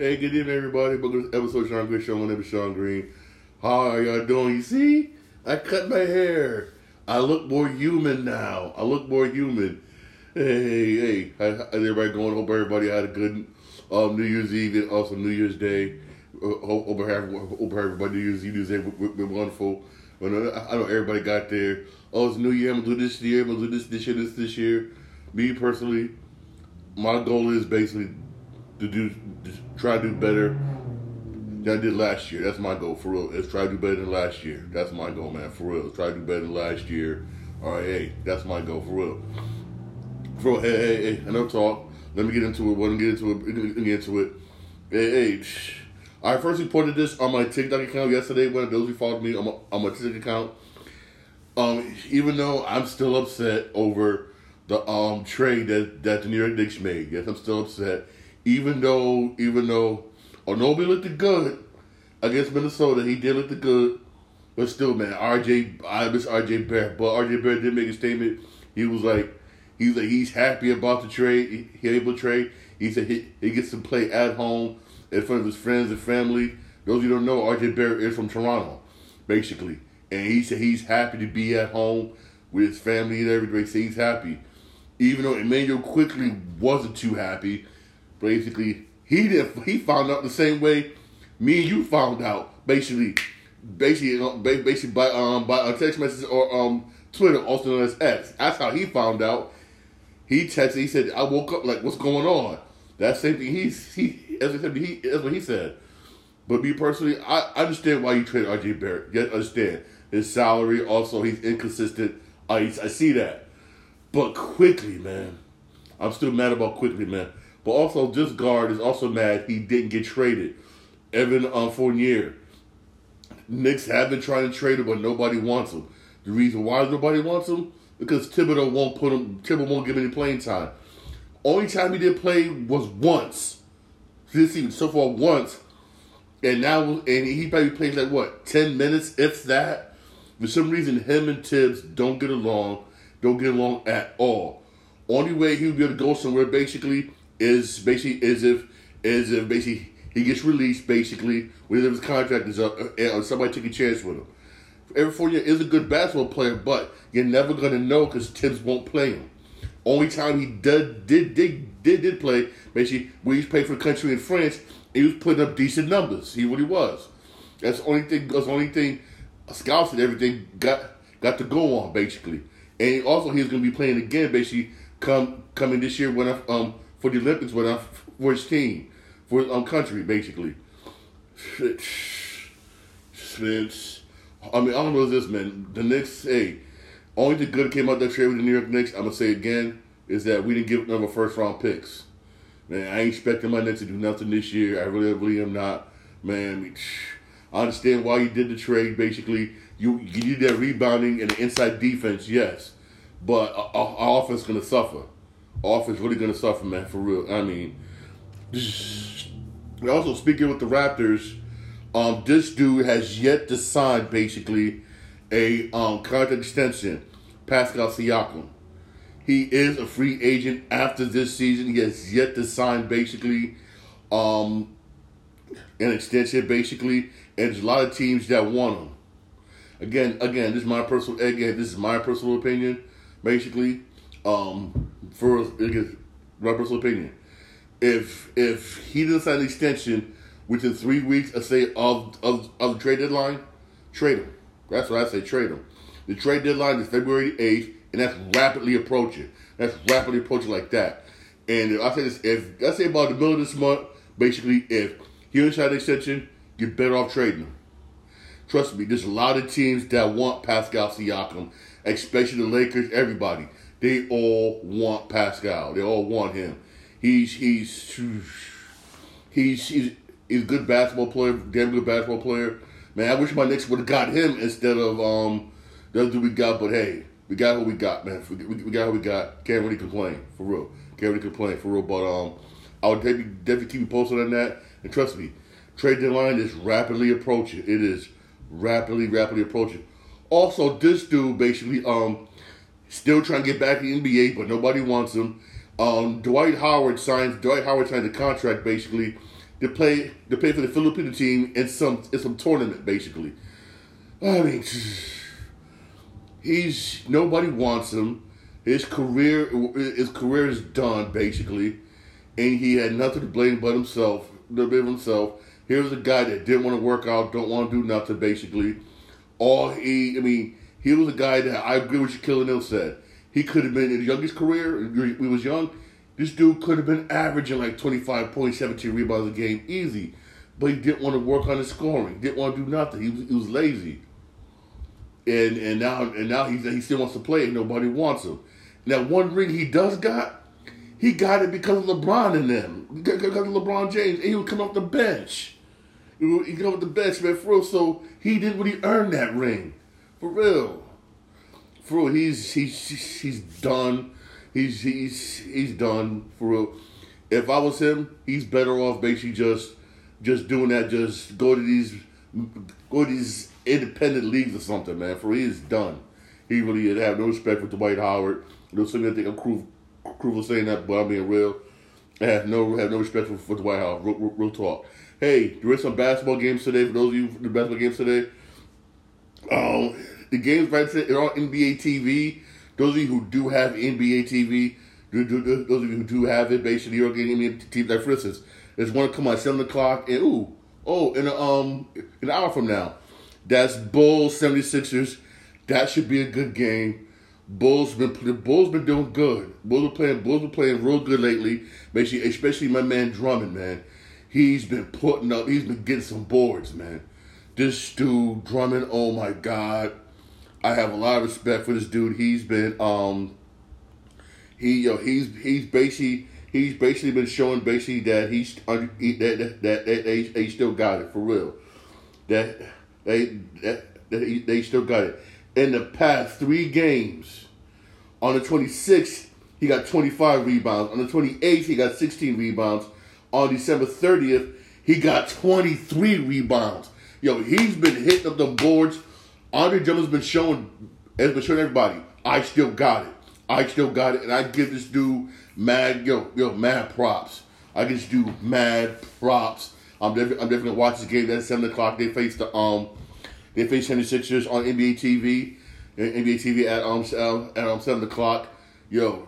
Hey, good evening, everybody. This episode Shawn Green Show. My name is Shawn Green. How are y'all doing? You see, I cut my hair. I look more human now. I look more human. Hey, hey, hey. How's everybody going? Hope everybody had a good um, New Year's Eve and also New Year's Day. Uh, hope, hope, hope everybody New Year's Eve, New Year's Day been wonderful. Uh, I know everybody got there. Oh, it's New Year. I'm gonna do this year. I'm gonna do this this year. This this year. Me personally, my goal is basically to do try to do better than I did last year. That's my goal for real. Is try to do better than last year. That's my goal, man. For real. Try to do better than last year. All right, hey, that's my goal for real. For real, hey, hey, hey. Enough talk. Let me get into it. Let me get into it. Get into it. Hey, hey. I first reported this on my TikTok account yesterday. Of those who followed me on my, on my TikTok account. Um, even though I'm still upset over the um trade that, that the New York Knicks made. Yes, I'm still upset. Even though even though Anunoby looked good against Minnesota, he did look good. But still, man, RJ, I miss RJ Barrett. But RJ Barrett did make a statement. He was like, he's like, he's happy about the trade. He, he able to trade. He said he, he gets to play at home in front of his friends and family. Those you don't know, RJ Barrett is from Toronto, basically. And he said he's happy to be at home with his family and everybody. So he's happy. Even though Immanuel Quickley wasn't too happy, basically he did he found out the same way me and you found out. Basically, basically, basically by um by a text message or um Twitter, also known as X. That's how he found out. He texted. He said, "I woke up like, what's going on?" That same thing. He's he as I said. He that's what he said. But me personally, I understand why you traded RJ Barrett. I understand his salary. Also, he's inconsistent. I I see that. But Quickley, man, I'm still mad about Quickley, man. But also, this guard is also mad he didn't get traded. Evan um, Fournier. Knicks have been trying to trade him, but nobody wants him. The reason why nobody wants him because Thibodeau won't put him. Thibodeau won't give him any playing time. Only time he did play was once this season. So far, once, and now and he probably plays like what ten minutes, if that. For some reason, him and Thibs don't get along. Don't get along at all. Only way he would be able to go somewhere basically is basically is if is if basically he gets released basically whether his contract is up or somebody take a chance with him. Every four Fournier is a good basketball player, but you're never gonna know because Thibs won't play him. Only time he did did did did, did play basically when he's played for the country in France, he was putting up decent numbers. He really was. That's the only thing. That's the only thing. Scouts and everything got got to go on basically, and also he's to be playing again basically come coming this year when I, um for the Olympics when I for his team for his um country basically. Spence. I mean, I don't know this man. The Knicks, hey, only the good came out that trade with the New York Knicks. I'm gonna say again is that we didn't give them a first round picks. Man, I ain't expecting my Knicks to do nothing this year. I really, really am not. Man, I understand why you did the trade. Basically, you you need that rebounding and the inside defense, yes, but our, our offense gonna suffer. Offense really gonna suffer, man, for real. I mean, we also speaking with the Raptors, um, this dude has yet to sign basically a um, contract extension. Pascal Siakam. He is a free agent after this season. He has yet to sign basically um, an extension, basically, and there's a lot of teams that want him. Again, again, this is my personal again, this is my personal opinion, basically. Um, for again, my personal opinion. If if he doesn't sign an extension within three weeks, I say of of of the trade deadline, trade him. That's what I say, trade him. The trade deadline is February 8th, and that's rapidly approaching. That's rapidly approaching like that. And I say this, if I say about the middle of this month, basically, if he doesn't sign an extension, you're better off trading him. Trust me, there's a lot of teams that want Pascal Siakam, especially the Lakers, everybody. They all want Pascal. They all want him. He's he's he's he's, he's a good basketball player, damn good basketball player. Man, I wish my Knicks would have got him instead of um the other we got. But hey, we got what we got, man. We, we got what we got. Can't really complain for real. Can't really complain for real. But um, I would definitely, definitely keep you posted on that. And trust me, trade deadline is rapidly approaching. It is rapidly, rapidly approaching. Also, this dude basically um still trying to get back in the NBA, but nobody wants him. Um, Dwight Howard signs. Dwight Howard signed a contract basically to play to play for the Filipino team in some in some tournament, basically. I mean, he's nobody wants him. His career his career is done basically, and he had nothing to blame but himself. To blame himself. Here's a guy that didn't want to work out, don't want to do nothing. Basically, all he I mean, he was a guy that I agree with Shaquille O'Neal said. He could have been in his youngest career. He was young. This dude could have been averaging like 25 points, 17 rebounds a game, easy. But he didn't want to work on his scoring. Didn't want to do nothing. He was, he was lazy. And and now and now he he still wants to play. And nobody wants him. Now one ring he does got, he got it because of LeBron and them. Because of LeBron James. And he would come off the bench. He would come off the bench, man, for real. So he did what he earned that ring. For real. For real, he's he's he's done he's he's he's done for real. If I was him, he's better off basically just just doing that. Just go to these go to these independent leagues or something, man. For he's done. He really is. I have no respect for Dwight Howard. You know, some people think I'm cruel, saying that, but I'm being real. I have no have no respect for, for Dwight Howard. Real, real, real, talk. Hey, there is some basketball games today. For those of you the basketball games today, um, the games right are on NBA TV. Those of you who do have NBA TV, those of you who do have it, basically you're getting NBA TV. Like for instance, there's one to come on seven o'clock, and ooh, oh, in a, um, an hour from now, that's Bulls 76ers. That should be a good game. Bulls been the Bulls been doing good. Bulls are playing Bulls are playing real good lately. Basically, especially my man Drummond, man. He's been putting up. He's been getting some boards, man. This dude Drummond, oh my god I have a lot of respect for this dude. He's been um he yo he's he's basically he's basically been showing basically that he's that that that, that they, they still got it for real. That they that, that he, they still got it. In the past three games, on the 26th, he got 25 rebounds. On the 28th, he got 16 rebounds. On December 30th, he got 23 rebounds. Yo, he's been hitting up the boards Andre Drummond's been showing, has been showing everybody, I still got it. I still got it, and I give this dude mad, yo, yo, mad props. I give this dude mad props. I'm definitely, I'm definitely watch this game. That's seven o'clock. They face the um, they face 76ers on NBA TV, NBA TV at um at um seven o'clock. Yo,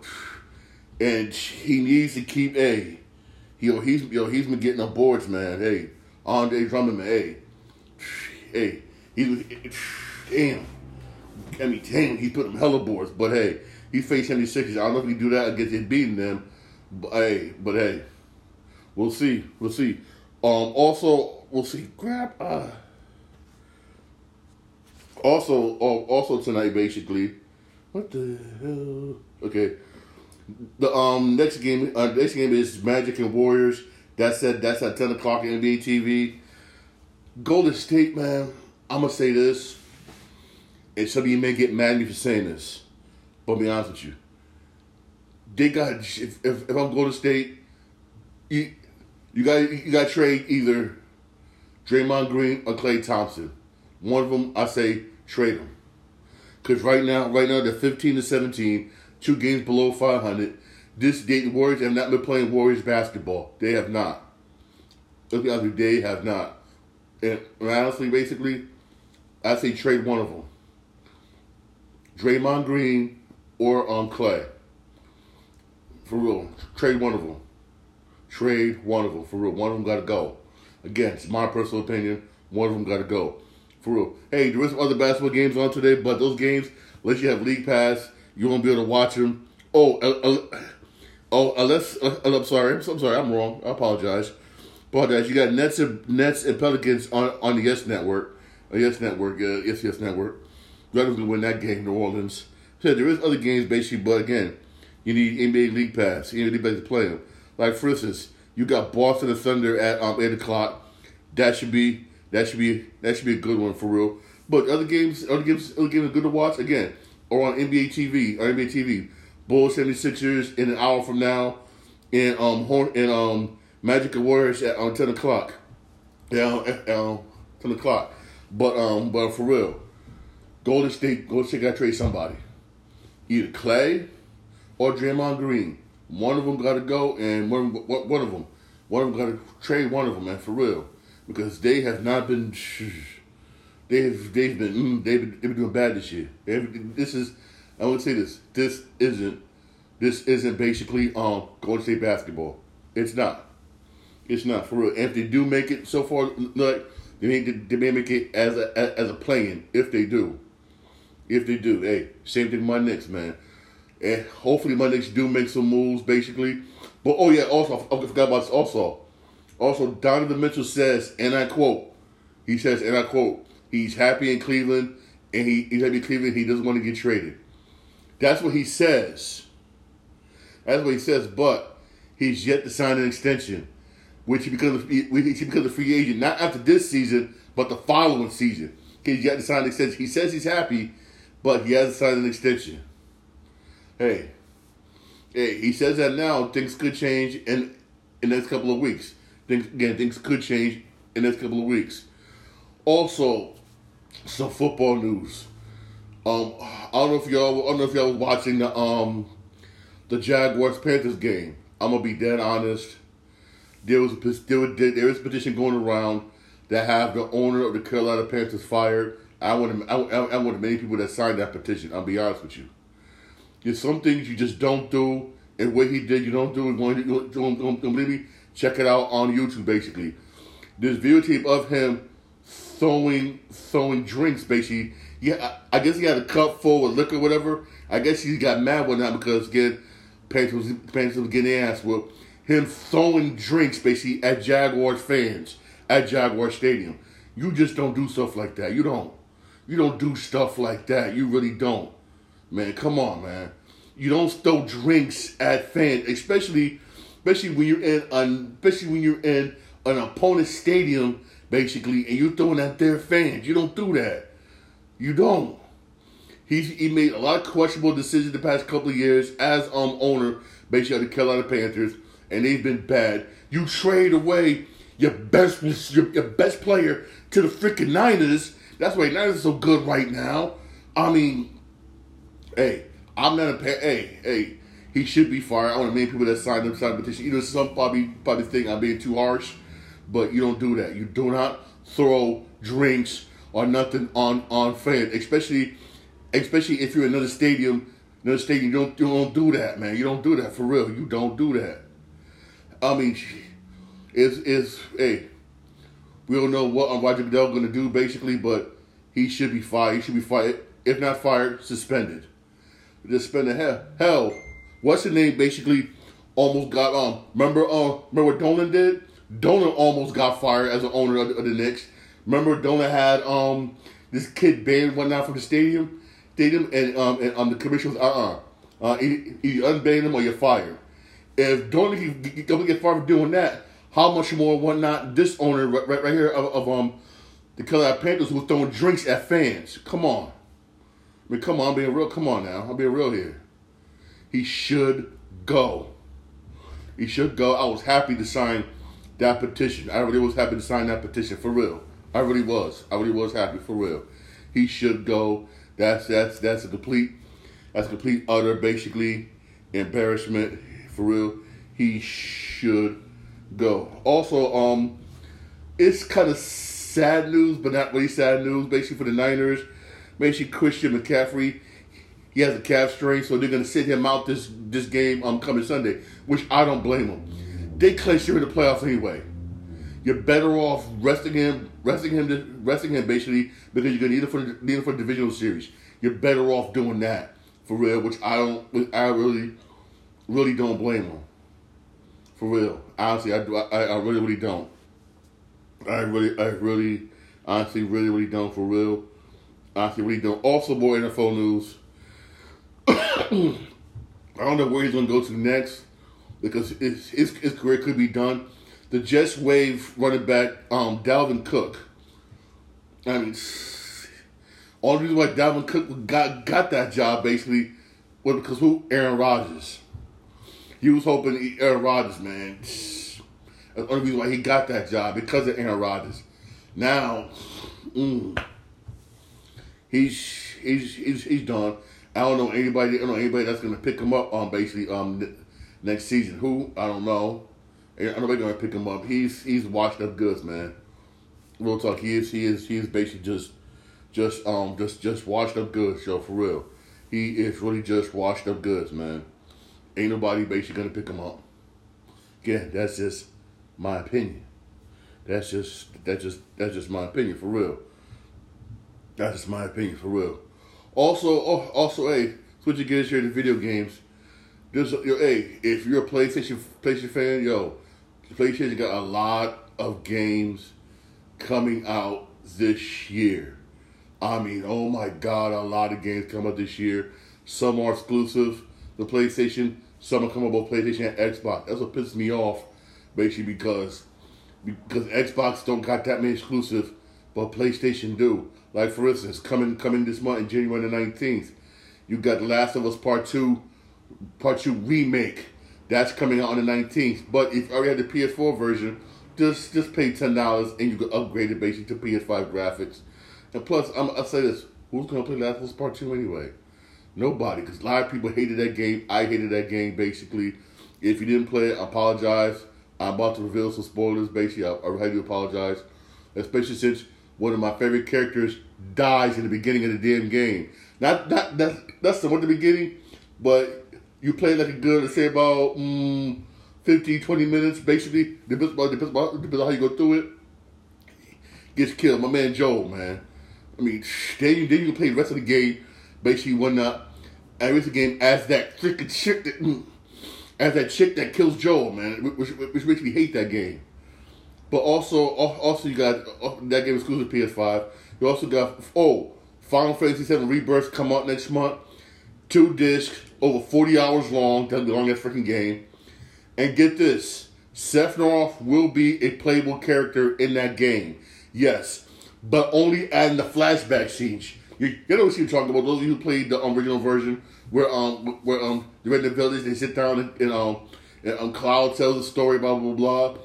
and he needs to keep a. Yo, he's yo, he's been getting on boards, man. Hey, Andre Drummond, man. Hey, hey, he's damn. I mean, damn, he put them hella boards. But hey, he faced 76ers. I don't know if he do that against him beating them. But hey, but hey, we'll see. We'll see. Um, also, we'll see. Grab. Uh, also, uh, also tonight, basically. What the hell? Okay. The um next game, uh, next game is Magic and Warriors. That's at that's at ten o'clock NBA TV. Golden State, man. I'm gonna say this and some of you may get mad at me for saying this, but I'll be honest with you. They got if if, if I'm Golden State, you you got you got to trade either Draymond Green or Klay Thompson. One of them, I say trade them. Because right now, right now they're 15 to 17, two games below 500. This day, the Warriors have not been playing Warriors basketball. They have not. Be honest, they have not. And honestly, basically, I say trade one of them. Draymond Green or um, Klay. For real. Trade one of them. Trade one of them. For real. One of them got to go. Again, it's my personal opinion. One of them got to go. For real. Hey, there is some other basketball games on today, but those games, unless you have League Pass, you won't be able to watch them. Oh, uh, uh, oh, unless uh, I'm sorry, I'm sorry, I'm wrong. I apologize. Apologize. You got Nets and Nets and Pelicans on on the Yes Network, uh, Yes Network, uh, Yes Yes Network. Nuggets to win that game, New Orleans. So there is other games basically, but again, you need NBA League Pass. You need anybody to play them. Like for instance, you got Boston and Thunder at um, eight o'clock. That should be that should be that should be a good one for real. But other games, other games, other games are good to watch again, or on NBA TV or NBA TV. Bulls 76ers in an hour from now, and um Horn and um Magic and Warriors at um, ten o'clock. Yeah, um, ten o'clock. But um, but for real, Golden State, Golden State got to trade somebody, either Klay or Draymond Green. One of them got to go, and one one of them, one of them got to trade one of them, man, for real, because they have not been. They've they've been mm, they've been, they've been doing bad this year. This is I to say this. This isn't this isn't basically um Golden State basketball. It's not. It's not for real. If they do make it so far, like they may they may make it as a as a playing. If they do, if they do, hey, same thing. My Knicks, man. And hopefully my Knicks do make some moves, basically. But oh yeah, also I forgot about this. Also, also Donovan Mitchell says, and I quote, he says, and I quote, he's happy in Cleveland, and he, he's happy in Cleveland. He doesn't want to get traded. That's what he says. That's what he says. But he's yet to sign an extension which he becomes he becomes a free agent not after this season, but the following season. He's got to sign an extension. He says he's happy, but he hasn't signed an extension. Hey, hey, he says that now things could change in in the next couple of weeks. Things again, things could change in the next couple of weeks. Also, some football news. Um, I don't know if y'all, I don't know if y'all was watching the um, the Jaguars Panthers game. I'm gonna be dead honest there was a, there, there is a petition going around that have the owner of the Carolina Panthers fired. I want I, I, want many people that signed that petition. I'll be honest with you. There's some things you just don't do, and what he did, you don't do. To don't, don't, don't believe me? Check it out on YouTube. Basically, there's videotape of him throwing throwing drinks. Basically, yeah, I, I guess he had a cup full of liquor, whatever. I guess he got mad one night because again, Panthers was Panthers was getting ass whooped him throwing drinks basically at Jaguars fans at Jaguar Stadium. You just don't do stuff like that. You don't. You don't do stuff like that. You really don't. Man, come on, man. You don't throw drinks at fans, especially especially when you're in an especially when you're in an opponent's stadium, basically, and you're throwing at their fans. You don't do that. You don't. He he made a lot of questionable decisions the past couple of years as um owner, basically of the Carolina Panthers and they've been bad. You trade away your best your, your best player to the freaking Niners. That's why Niners are so good right now. I mean, hey, I'm not a hey hey. He should be fired. I want to name people that signed him signed petition. You know, some probably probably think I'm being too harsh, but you don't do that. You do not throw drinks or nothing on on fans, especially especially if you're in another stadium. Another stadium, you don't you don't do that, man. You don't do that for real. You don't do that. I mean, is is hey, we don't know what Roger Goodell going to do basically, but he should be fired. He should be fired. If not fired, suspended. Suspended. Hell, hell. What's the name? Basically, almost got um. Remember um. Remember what Dolan did? Dolan almost got fired as an owner of the, of the Knicks. Remember Dolan had um this kid banned one night from the stadium, stadium, and um and um the commission was uh uh-uh. uh either, either unban him or you're fired. If Dolan can get far from doing that, how much more whatnot this owner right, right, right here of, of um the Carolina Panthers who's throwing drinks at fans? Come on. I mean, come on, I'm being real. Come on now. I'm being real here. He should go. He should go. I was happy to sign that petition. I really was happy to sign that petition for real. I really was. I really was happy for real. He should go. That's that's that's a complete that's a complete utter basically embarrassment for real, he should go. Also, um, it's kind of sad news, but not really sad news. Basically, for the Niners, basically Christian McCaffrey, he has a calf strain, so they're gonna sit him out this this game um coming Sunday, which I don't blame him. They clinch you in the playoffs anyway. You're better off resting him, resting him, resting him basically because you're gonna need it for need it for the divisional series. You're better off doing that for real, which I don't, I really really don't blame him. For real, honestly, I do. I, I really, really don't. I really, I really, honestly, really, really don't. For real, honestly, really don't. Also, more NFL news. I don't know where he's gonna go to next because his, his, his career could be done. The Jets waive running back um, Dalvin Cook. I mean, only reason why Dalvin Cook got got that job basically was because who? Aaron Rodgers. He was hoping Aaron Rodgers, man. That's the only reason why he got that job because of Aaron Rodgers. Now, mm, he's he's he's he's done. I don't know anybody. I don't know anybody that's gonna pick him up on basically um next season. Who I don't know. And I'm nobody gonna pick him up. He's he's washed up goods, man. Real talk. He is he is he is basically just just um just just washed up goods, yo, for real. He is really just washed up goods, man. Ain't nobody basically gonna pick him up. Yeah, that's just my opinion. That's just that's just that's just my opinion for real. That's just my opinion for real. Also, oh, also, hey, switching gears here to video games. Just yo, hey, if you're a PlayStation PlayStation fan, yo, PlayStation got a lot of games coming out this year. I mean, oh my God, a lot of games come out this year. Some are exclusive to PlayStation. Some are coming both PlayStation and Xbox. That's what pisses me off, basically, because because Xbox don't got that many exclusive, but PlayStation do. Like for instance, coming coming this month in January the nineteenth, you got Last of Us Part Two, Part Two remake. That's coming out on the nineteenth. But if you already had the PS4 version, just just pay ten dollars and you can upgrade it basically to PS5 graphics. And plus, I'm, I'll say this: Who's gonna play Last of Us Part Two anyway? Nobody, because a lot of people hated that game. I hated that game basically. If you didn't play it, I apologize. I'm about to reveal some spoilers. Basically, I, I really do apologize, especially since one of my favorite characters dies in the beginning of the damn game. Not not that that's the one the beginning, but you play like a good, let's say about mm, 15, 20 minutes, basically. Depends about depends about depends on how you go through it. Gets killed. My man Joel, man. I mean, then you then you play the rest of the game. Basically, and rest of game as that freaking chick that mm, as that chick that kills Joel, man, which, which makes me hate that game. But also, also you got that game exclusive PS5. You also got oh, Final Fantasy VII Rebirth come out next month. Two discs, over forty hours long. That's the longest freaking game. And get this, Sephiroth will be a playable character in that game. Yes, but only in the flashback scenes. You, you know what I'm talking about? Those of you who played the original version, where um where um they're in the village, they sit down and, and um and um, Cloud tells a story, blah blah blah.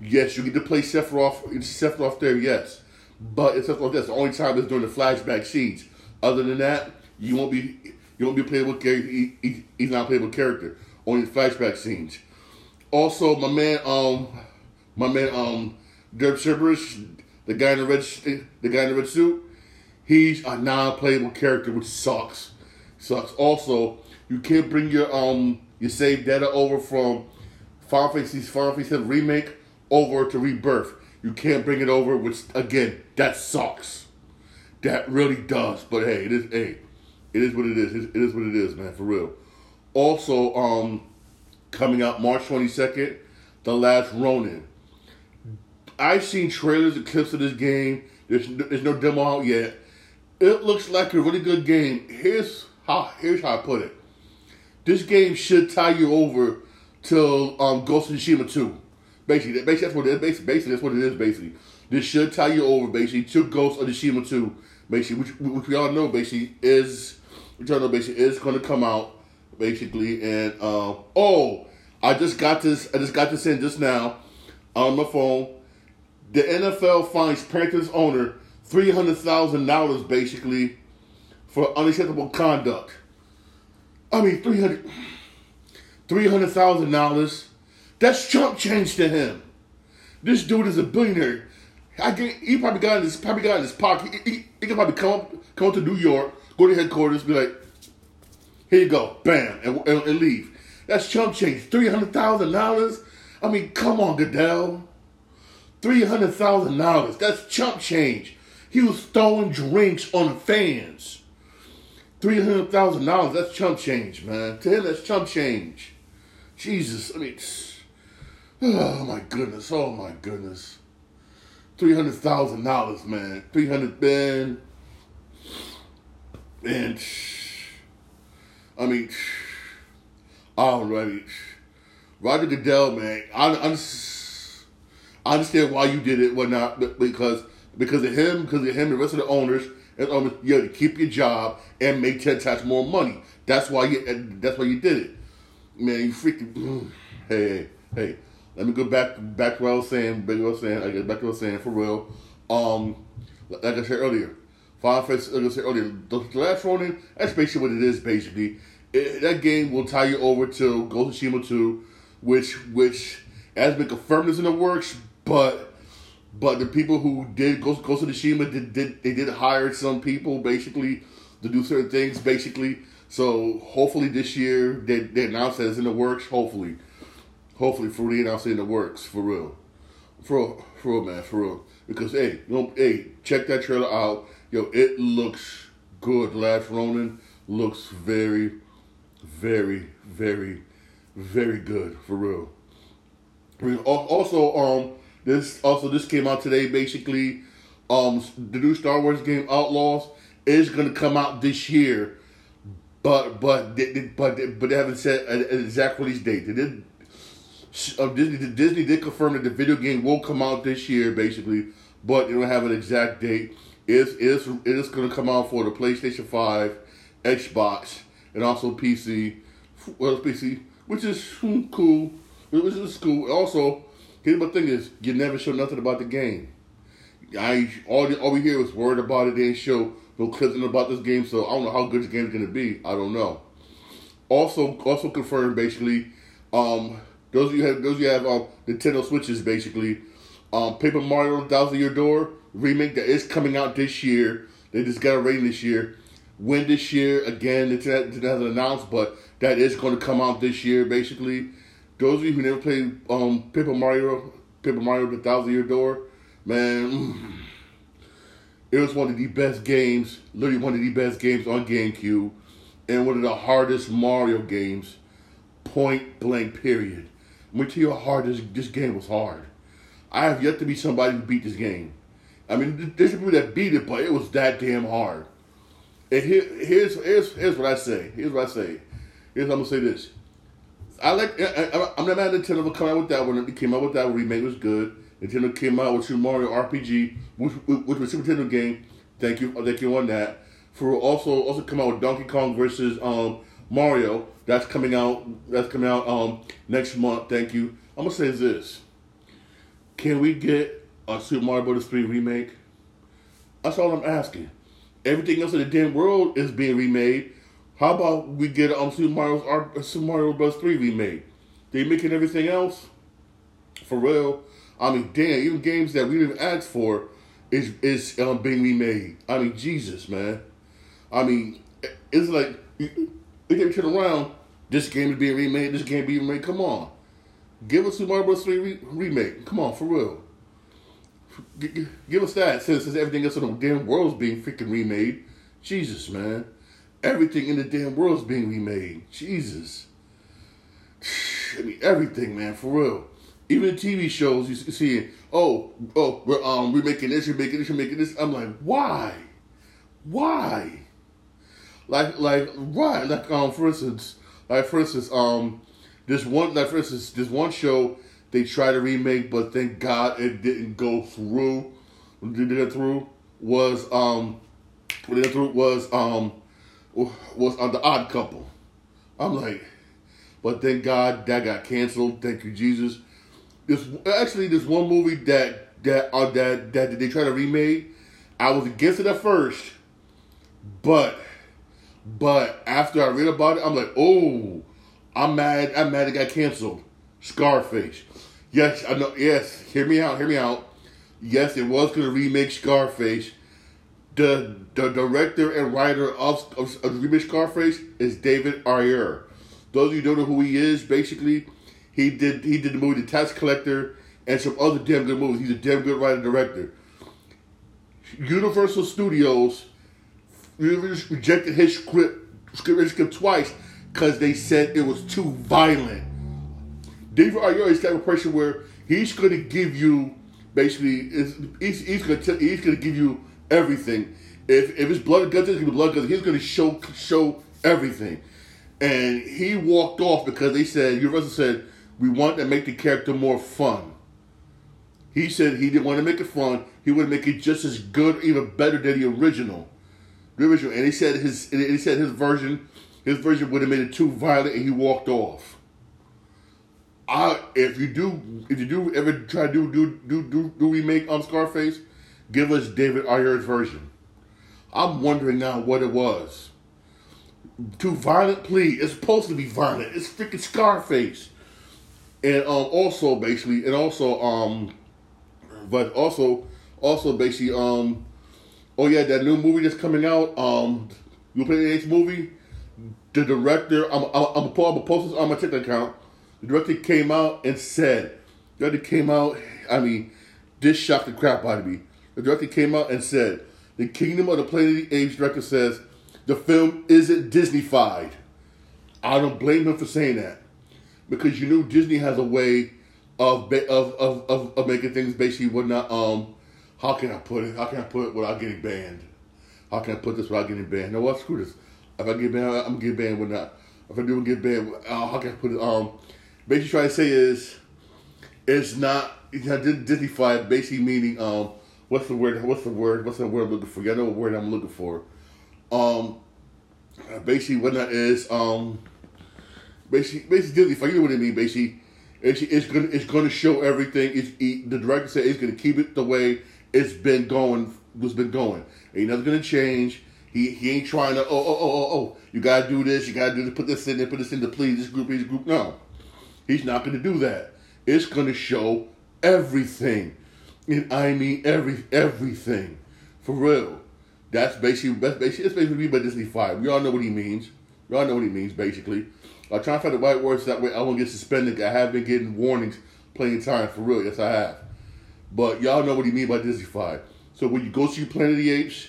Yes, you get to play Sephiroth, Sephiroth there, yes. But it's Sephiroth that's the only time it's during the flashback scenes. Other than that, you won't be you won't be a playable character. He, he, he's not a playable character. Only the flashback scenes. Also, my man, um, my man, um, Dirk Cerberus, the guy in the red, the guy in the red suit, he's a non-playable character, which sucks. Sucks. Also, you can't bring your um your save data over from Final Fantasy Final Fantasy remake over to Rebirth. You can't bring it over, which again, that sucks. That really does. But hey, it is hey, it is what it is. It is what it is, man, for real. Also, um, coming out March twenty second, The Last Ronin. I've seen trailers and clips of this game. There's there's no demo out yet. It looks like a really good game. Here's how here's how I put it. This game should tie you over to um, Ghost of Tsushima 2. Basically, basically that's what it is. Basically, basically that's what it is. Basically, this should tie you over basically to Ghost of Tsushima 2. Basically, which, which we all know basically is which all basically is going to come out basically. And uh, oh, I just got this. I just got this in just now on my phone. The NFL finds Panthers owner three hundred thousand dollars basically for unacceptable conduct. I mean, three hundred three hundred thousand dollars. That's chump change to him. This dude is a billionaire. I get, he probably got in his probably got in his pocket. He, he, he can probably come up, come to New York, go to headquarters, be like, "Here you go, bam," and, and, and leave. That's chump change. Three hundred thousand dollars. I mean, come on, Goodell. Three hundred thousand dollars. That's chump change. He was throwing drinks on the fans. Three hundred thousand dollars. That's chump change, man. To him, that's chump change. Jesus, I mean, oh my goodness, oh my goodness. Three hundred thousand dollars, man. Three hundred man. And I mean, mean, Roger Goodell, man. I, I, I understand why you did it, whatnot, because because of him, because of him, the rest of the owners, and um, you to keep your job and make ten times more money. That's why you. That's why you did it, man. You freaking. Hey, hey. Let me go back back to what I was saying. Back to what I was saying. I get back to what I was saying for real. Um, like I said earlier, Final Fantasy. Like I said earlier, the, last Ronin. That's basically what it is. Basically, it, that game will tie you over to Ghost of Tsushima 2, which which has been confirmed is in the works, but but the people who did go go to the Shima did, did they did hire some people basically to do certain things basically. So hopefully this year they, they announced that it's in the works. Hopefully, hopefully for real, announced in the works for real, for for real, man, for real. Because hey, you know, hey, check that trailer out. Yo, it looks good. Last Ronin looks very, very, very, very good for real. Also, um, this also this came out today. Basically, um, the new Star Wars game Outlaws is going to come out this year, but but but but they haven't set an, exact release date. They did. Uh, Disney Disney did confirm that the video game will come out this year, basically, but they don't have an exact date. It's it's it is going to come out for the PlayStation Five, Xbox, and also PC. Well, PC, which is cool. Which is cool. Also, here's my thing is you never show nothing about the game. I all all we hear is word about it. They didn't show no clips about this game, so I don't know how good this game is gonna be. I don't know. Also, also confirmed basically. Um, those of you have those you have um, Nintendo Switches basically. Um, Paper Mario Thousand Year Door remake that is coming out this year. They just got a rating this year. When this year again, it hasn't announced, but that is going to come out this year basically. Those of you who never played um, Paper Mario, Paper Mario the Thousand Year Door, man, mm, it was one of the best games, literally one of the best games on GameCube, and one of the hardest Mario games, point blank period. Tell you how hard this, this game was hard. I have yet to be somebody who beat this game. I mean, there's people that beat it, but it was that damn hard. And here, here's, here's, here's what I say. Here's what I say. Here's I'm gonna say this. I like. I, am not mad at Nintendo for coming out with that one. It came out with that remake was good. Nintendo came out with Super Mario RPG, which, which was Super Nintendo game. Thank you, thank you on that. For also also come out with Donkey Kong versus um, Mario. That's coming out. That's coming out um, next month. Thank you. I'm gonna say this. Can we get a Super Mario Bros. 3 remake? That's all I'm asking. Everything else in the damn world is being remade. How about we get um Super Mario Super Mario Bros. Three remake? They making everything else for real. I mean, damn, even games that we didn't ask for is is um, being remade. I mean, Jesus, man. I mean, it's like they can turn around. This game is being remade. This game being remade. Come on, give us Super Mario Bros. Three re- remake. Come on, for real. Give us that since, since everything else in the damn world's being freaking remade. Jesus, man. Everything in the damn world is being remade. Jesus. I mean, everything, man, for real. Even the TV shows you see, oh, oh, we're um, we're making this, we're making this, we're making this. I'm like, why, why? Like, like, why? Like, um, for instance, like for instance, um, this one, like for instance, this one show they tried to remake, but thank God it didn't go through. Did it through was um, what it through was um was on the Odd Couple. I'm like, but thank God that got canceled. Thank you, Jesus. This actually this one movie that that uh, that that they try to remake. I was against it at first, but but after I read about it, I'm like, oh, I'm mad. I'm mad it got canceled. Scarface. Yes, I know. Yes, hear me out. Hear me out. Yes, it was to remake Scarface the the director and writer of, of, of the remix Scarface is David Ayer. Those of you don't know who he is, basically, he did he did the movie The Tax Collector and some other damn good movies. He's a damn good writer director. Universal Studios rejected his script script, script twice because they said it was too violent. David Ayer is the type of person where he's going to give you basically he's, he's going to he's going to give you everything. If if it's blood gonna be blood guts. He's gonna show show everything. And he walked off because they said Universal said we want to make the character more fun. He said he didn't want to make it fun. He would make it just as good, even better than the original. The original, and he said his he said his version, his version would have made it too violent, and he walked off. I if you do if you do ever try to do do do do, do remake on Scarface, Give us David Ayer's version. I'm wondering now what it was. Too violent plea. It's supposed to be violent. It's freaking Scarface. and um also basically and also um but also also basically um oh yeah that new movie that's coming out um you play the H movie the director I'm I'm, I'm gonna post this on my TikTok account the director came out and said the director came out I mean this shocked the crap out of me the director came out and said the Kingdom of the Planet of the Apes director says the film isn't Disneyfied. I don't blame him for saying that. Because you know Disney has a way of of of of, of making things basically what not um how can I put it? How can I put it without getting banned? How can I put this without getting banned? No what screw this. If I get banned I'm gonna get banned with not? If I do get banned uh, how can I put it? Um basically trying to say is it's not it's not Disneyfied basically meaning um what's the word what's the word what's the word I'm looking for I know what word I'm looking for um basically what that is um basically, basically Disney, you know what I mean. Basically, it's, it's gonna it's gonna show everything. It's it, the director said it's gonna keep it the way it's been going. Was been going. Ain't nothing gonna change. He he ain't trying to oh oh oh oh oh. You gotta do this. You gotta do this. Put this in there. Put this in the please this group. This group. No, he's not gonna do that. It's gonna show everything, and I mean every everything, for real. That's basically that's basically it's basically by Disneyfied. We all know what he means. We all know what he means basically. I try to find the right words that way I won't get suspended. I have been getting warnings plenty of times for real. Yes, I have. But y'all know what he mean by Disneyfied. So when you go see Planet of the Apes,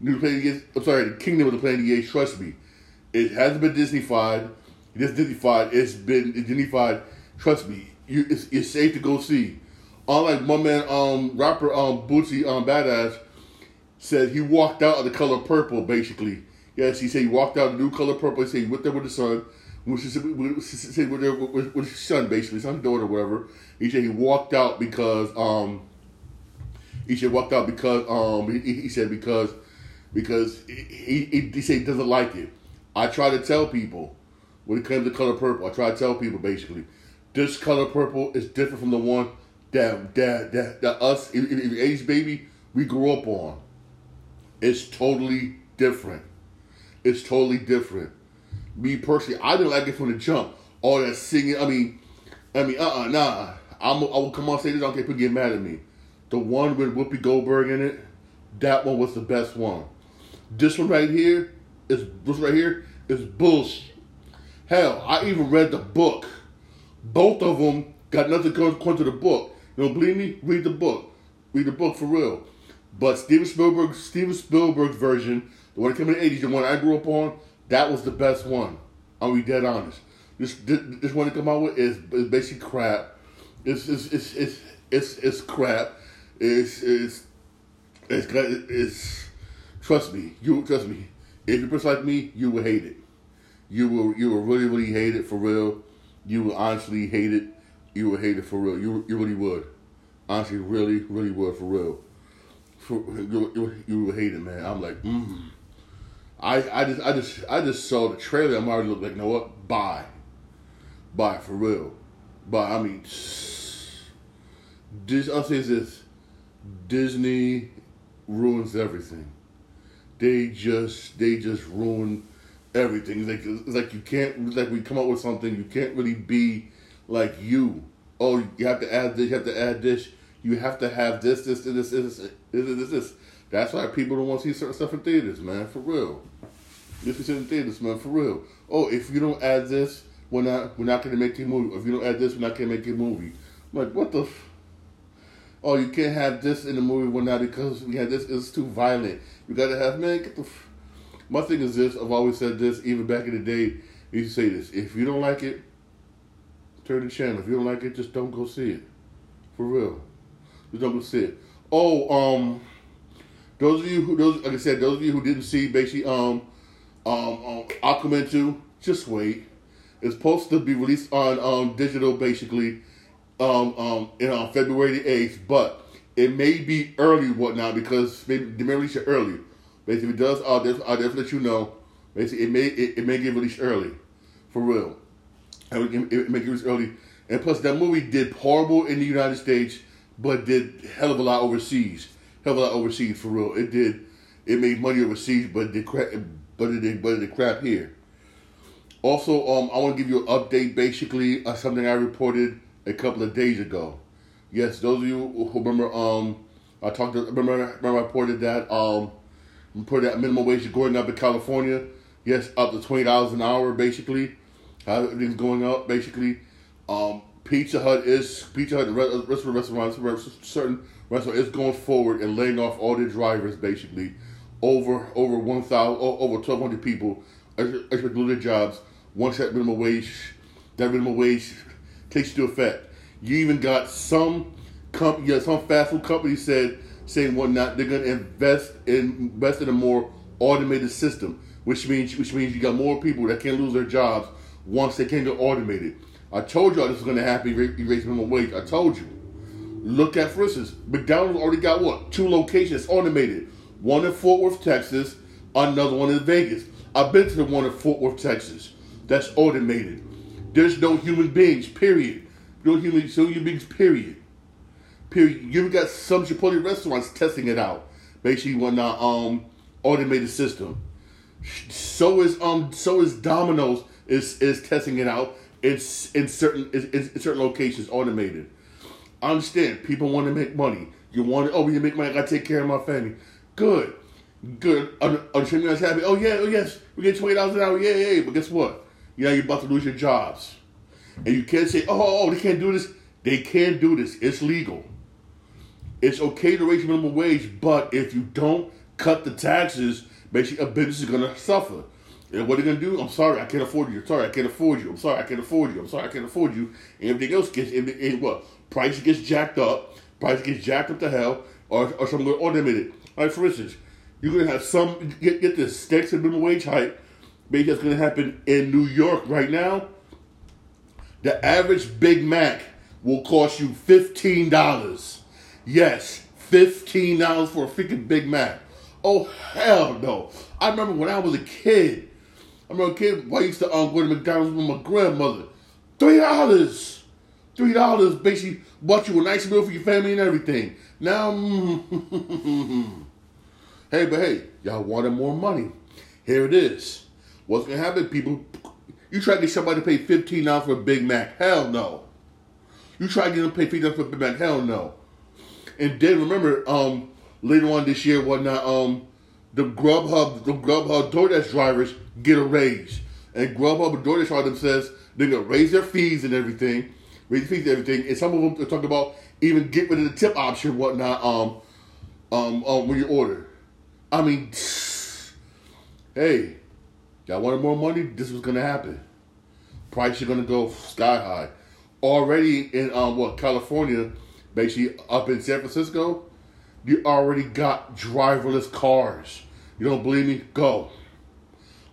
New Planet of the Apes, I'm sorry, the Kingdom of the Planet of the Apes, trust me, it hasn't been Disneyfied. It's Disneyfied. It's been Disneyfied. Trust me, you, it's, it's safe to go see. Unlike my man, um, rapper, um, Boosie, um, Badazz, said he walked out of the color purple, basically. Yes, he said he walked out of the new color purple. He said he went there with the sun which is with, with, with his son, basically, son, daughter, whatever. He said he walked out because um, he said walked out because um, he, he said because because he, he he said he doesn't like it. I try to tell people when it comes to color purple. I try to tell people basically this color purple is different from the one that that that, that us in, in, age baby we grew up on. It's totally different. It's totally different me personally, I didn't like it from the jump. All that singing, I mean, I mean, uh, uh nah. I'm, I will come on stage. I don't care if people get mad at me. The one with Whoopi Goldberg in it, that one was the best one. This one right here is this right here is bullshit. Hell, I even read the book. Both of them got nothing come to the book. Don't believe me? Read the book. Read the book for real. But Steven Spielberg, Steven Spielberg's version, the one that came in the '80s, the one I grew up on, that was the best one. I'll be dead honest. This this, one to come out with is, is basically crap. It's it's it's it's it's, it's crap. It's it's it's it's, it's trust me. You trust me. If you're just like me, you will hate it. You will you will really really hate it for real. You will honestly hate it. You would hate it for real. You you really would. Honestly, really really would for real. For, you, you, you will hate it, man. I'm like, mm. I, I just I just I just saw the trailer. I'm already like, you know what? Buy, buy for real. But I mean, this I'll say this: Disney ruins everything. They just they just ruin everything. It's like it's like you can't like we come up with something you can't really be like you. Oh, you have to add this. You have to add this. You have to have this, this, this, this, this, this, this. this. That's why people don't want to see certain stuff in theaters, man. For real. This is in theaters, man, for real. Oh, if you don't add this, we're not we're not gonna make a movie. If you don't add this, we're not gonna make a movie. I'm like, what the? F- oh, you can't have this in the movie. We're not because we had this. It's too violent. You gotta have man. Get the. F- My thing is this. I've always said this. Even back in the day, I used to say this. If you don't like it, turn the channel. If you don't like it, just don't go see it. For real, just don't go see it. Oh, um. Those of you who, those like I said, those of you who didn't see basically um, um, um Aquaman two, just wait. It's supposed to be released on um digital basically, um um in on February the eighth, but it may be early whatnot because maybe they may release it early. Basically, if it does, I'll definitely, I'll definitely let you know. Basically, it may it, it may get released early, for real. It, it, it may get released early, and plus that movie did horrible in the United States, but did hell of a lot overseas hell of a lot overseas for real. It did. It made money overseas, but it did crap. But it did. But it did crap here. Also, um, I want to give you an update. Basically, uh, something I reported a couple of days ago. Yes, those of you who remember, um, I talked. To, remember, remember I reported that um, reported that minimum wage is going up in California. Yes, up to twenty dollars an hour, basically. How everything's going up, basically. Um, Pizza Hut is Pizza Hut, restaurant, restaurants, certain restaurant is going forward and laying off all their drivers, basically. Over over one thousand, over twelve hundred people expect to their jobs once that minimum wage, that minimum wage takes into effect. You even got some company, yeah, some fast food company said saying whatnot they're going to invest in invest in a more automated system, which means which means you got more people that can't lose their jobs once they can get automated. I told y'all this was going to happen. Erase minimum wage. I told you. Look at, for instance, McDonald's already got what two locations automated. One in Fort Worth, Texas. Another one in Vegas. I've been to the one in Fort Worth, Texas. That's automated. There's no human beings. Period. No human, no human beings. Period. Period. You've got some Chipotle restaurants testing it out. Basically, when the um automated system. So is um so is Domino's is is testing it out. It's in certain in, in certain locations automated. I understand people want oh, to make money. You want to, oh, you make money. I got to take care of my family. Good, good. Understand me? happy. Oh yeah, oh yes, we get twenty dollars an hour. Yeah, yeah. But guess what? You know you're about to lose your jobs, and you can't say, oh, oh, oh they can't do this. They can't do this. It's legal. It's okay to raise minimum wage, but if you don't cut the taxes, basically a business is gonna suffer. And what are they gonna do? I'm sorry, I can't afford you. I'm sorry, I can't afford you. I'm sorry, I can't afford you. I'm sorry, I can't afford you. And everything else gets in, in what? Price gets jacked up. Price gets jacked up to hell, or or something automated. Right, for instance, you're gonna have some get get this stakes and minimum wage hike. Maybe that's gonna happen in New York right now. The average Big Mac will cost you fifteen dollars. Yes, fifteen dollars for a freaking Big Mac. Oh hell no! I remember when I was a kid. I remember a kid. I used to um, go to McDonald's with my grandmother. Three dollars. Three dollars basically bought you a nice meal for your family and everything. Now, hey, but hey, y'all wanted more money. Here it is. What's gonna happen, people? You try to get somebody to pay fifteen dollars for a Big Mac? Hell no. You try to get them to pay fifteen dollars for a Big Mac? Hell no. And then remember, um, later on this year, whatnot, um, the Grubhub, the Grubhub DoorDash drivers get a raise, and Grubhub and DoorDash them says they're gonna raise their fees and everything, raise fees and everything, and some of them are talking about even get rid of the tip option, whatnot, um, um, um, when you order. I mean, hey, y'all wanted more money? This was gonna happen. Price are gonna go sky high. Already in um what California, basically up in San Francisco, you already got driverless cars. You don't believe me? Go.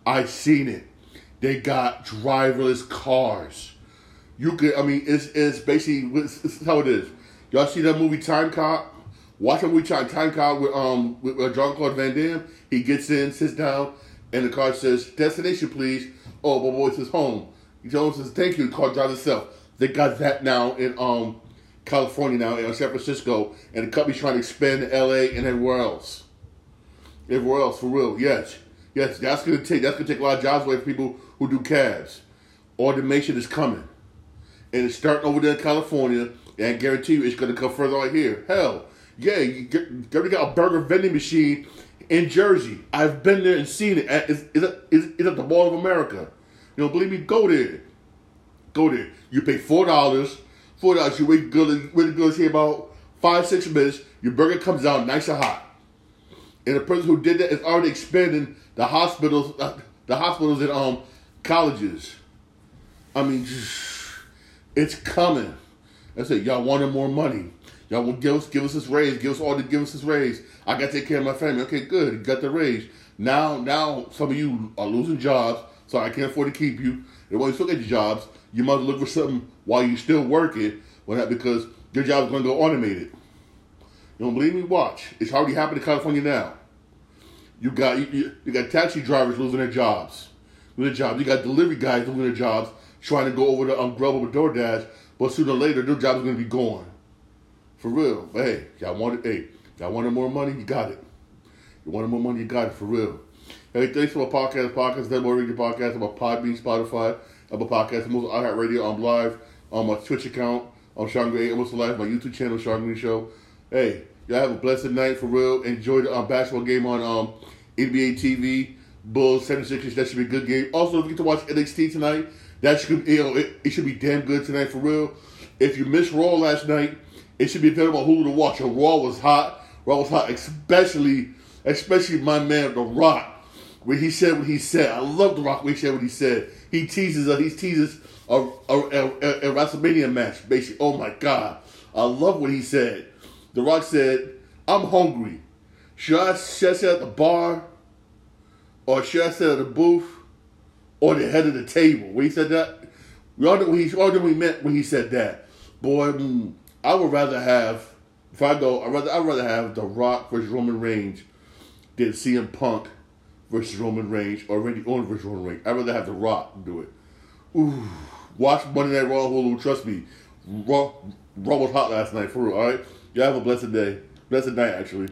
I seen it. They got driverless cars. You could, I mean, it's, it's basically it's, how it is. Y'all see that movie Time Cop? Watch that movie Time, Cop with um with, with Jean Claude Van Damme. He gets in, sits down, and the car says destination, please. Oh, but boy, says home. He tells says thank you. The car drives itself. They got that now in um California now and San Francisco, and the company's trying to expand to LA and everywhere else. Everywhere else, for real, yes. Yes, that's gonna take that's gonna take a lot of jobs away from people who do cabs. Automation is coming. And it's starting over there in California, and I guarantee you it's gonna come further out here. Hell, yeah, you, got a burger vending machine in Jersey. I've been there and seen it. It's, it's, it's, it's at the Mall of America. You don't believe me? Go there. Go there. You pay four dollars four dollars. You wait good, wait good here about five, six minutes. Your burger comes out nice and hot. And the person who did that is already expanding the hospitals, uh, the hospitals and um colleges. I mean, it's coming. I said, y'all wanted more money. Y'all will give us give us this raise. Give us all the give us this raise. I got to take care of my family. Okay, good. Got the raise. Now, now some of you are losing jobs, so I can't afford to keep you. And when you still get your jobs, you must look for something while you're still working. Well, that because your job is going to go automated. You don't believe me? Watch. It's already happening in California now. You got you, you got taxi drivers losing their jobs, losing their jobs. You got delivery guys losing their jobs, trying to go over to um, Grub or DoorDash, but sooner or later their jobs are going to be gone. For real. But hey, y'all wanted hey, y'all wanted more money, you got it. You wanted more money, you got it for real. Hey, thanks for my podcast, podcast, that more radio podcast about Podbean, Spotify, Apple Podcasts, most iHeartRadio. I'm live on my Twitch account. on Shawn Green Almost Life, my YouTube channel, Shawn Green Show. Hey, y'all have a blessed night for real. Enjoy the uh, basketball game on um, NBA TV. Bulls 76ers. That should be a good game. Also, if you get to watch NXT tonight, that should you know it, it should be damn good tonight for real. If you missed Raw last night, it should be available on Hulu to watch. And Raw was hot. Raw was hot, especially especially my man The Rock, where he said what he said. I love The Rock when he said what he said. He teases us. He teases a, a, a, a WrestleMania match, basically. Oh my God, I love what he said. The Rock said, "I'm hungry. Should I, should I sit at the bar, or should I sit at the booth, or the head of the table?" When he said that, we all know what he all know he meant when he said that. Boy, I would rather have if I go. I'd rather I'd rather have The Rock versus Roman Reigns than CM Punk versus Roman Reigns or Randy Orton versus Roman Reigns. I'd rather have The Rock do it. Ooh, watch Monday Night Raw Hulu. Trust me, Raw, Raw was hot last night for real. All right, y'all have a blessed day, blessed night actually.